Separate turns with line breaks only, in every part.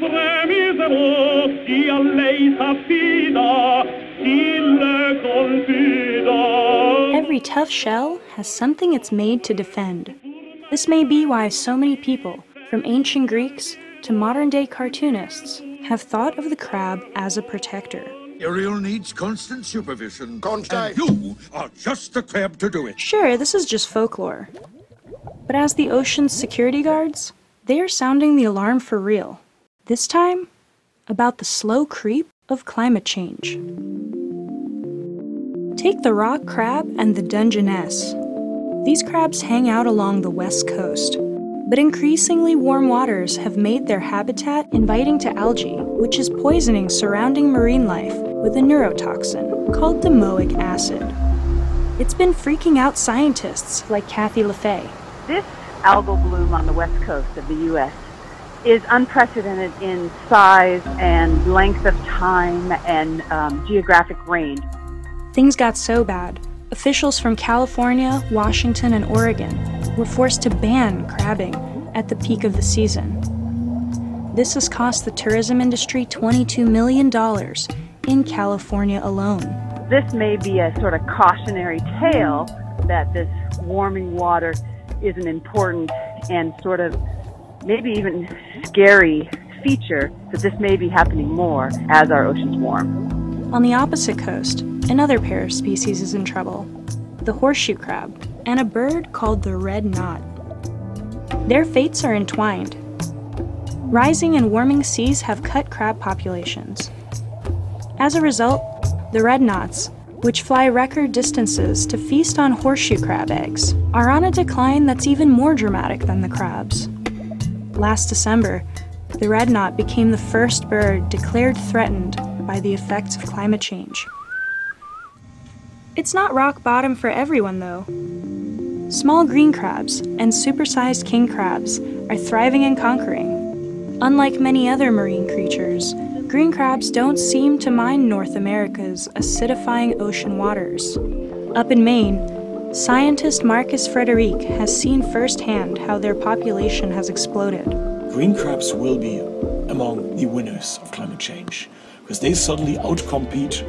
sempre misero si a lei s'affida, si le confida.
Every tough shell has something it's made to defend. This may be why so many people, from ancient Greeks to modern day cartoonists, have thought of the crab as a protector.
Ariel needs constant supervision.
Constant.
And you are just the crab to do it.
Sure, this is just folklore. But as the ocean's security guards, they are sounding the alarm for real. This time, about the slow creep of climate change. Take the rock crab and the Dungeness. These crabs hang out along the west coast, but increasingly warm waters have made their habitat inviting to algae, which is poisoning surrounding marine life with a neurotoxin called domoic acid. It's been freaking out scientists like Kathy LaFay.
This algal bloom on the west coast of the U.S. is unprecedented in size and length of time and um, geographic range.
Things got so bad, officials from California, Washington, and Oregon were forced to ban crabbing at the peak of the season. This has cost the tourism industry $22 million in California alone.
This may be a sort of cautionary tale that this warming water is an important and sort of maybe even scary feature that this may be happening more as our oceans warm.
On the opposite coast, another pair of species is in trouble the horseshoe crab and a bird called the red knot. Their fates are entwined. Rising and warming seas have cut crab populations. As a result, the red knots, which fly record distances to feast on horseshoe crab eggs, are on a decline that's even more dramatic than the crabs. Last December, the red knot became the first bird declared threatened by the effects of climate change. It's not rock bottom for everyone, though. Small green crabs and supersized king crabs are thriving and conquering. Unlike many other marine creatures, green crabs don't seem to mind North America's acidifying ocean waters. Up in Maine, scientist Markus Frederich has seen firsthand how their population has exploded.
Green crabs will be among the winners of climate change because they suddenly outcompete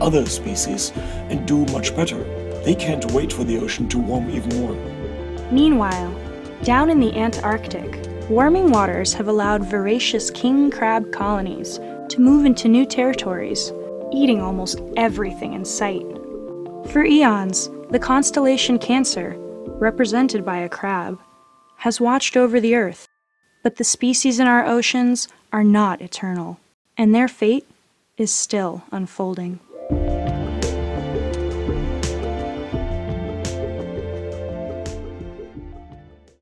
other species and do much better. They can't wait for the ocean to warm even more.
Meanwhile, down in the Antarctic, warming waters have allowed voracious king crab colonies to move into new territories, eating almost everything in sight. For eons, the constellation Cancer, represented by a crab, has watched over the Earth. But the species in our oceans are not eternal, and their fate is still unfolding.